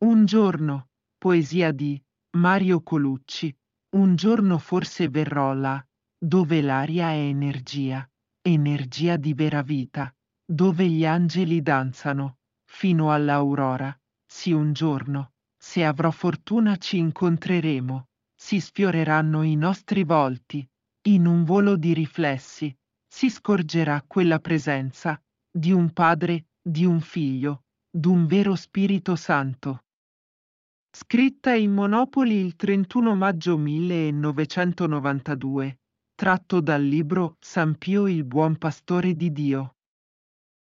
Un giorno, poesia di Mario Colucci, un giorno forse verrò là, dove l'aria è energia, energia di vera vita, dove gli angeli danzano, fino all'aurora, sì un giorno, se avrò fortuna ci incontreremo, si sfioreranno i nostri volti, in un volo di riflessi, si scorgerà quella presenza di un padre, di un figlio, d'un vero Spirito Santo. Scritta in Monopoli il 31 maggio 1992, tratto dal libro San Pio il buon pastore di Dio.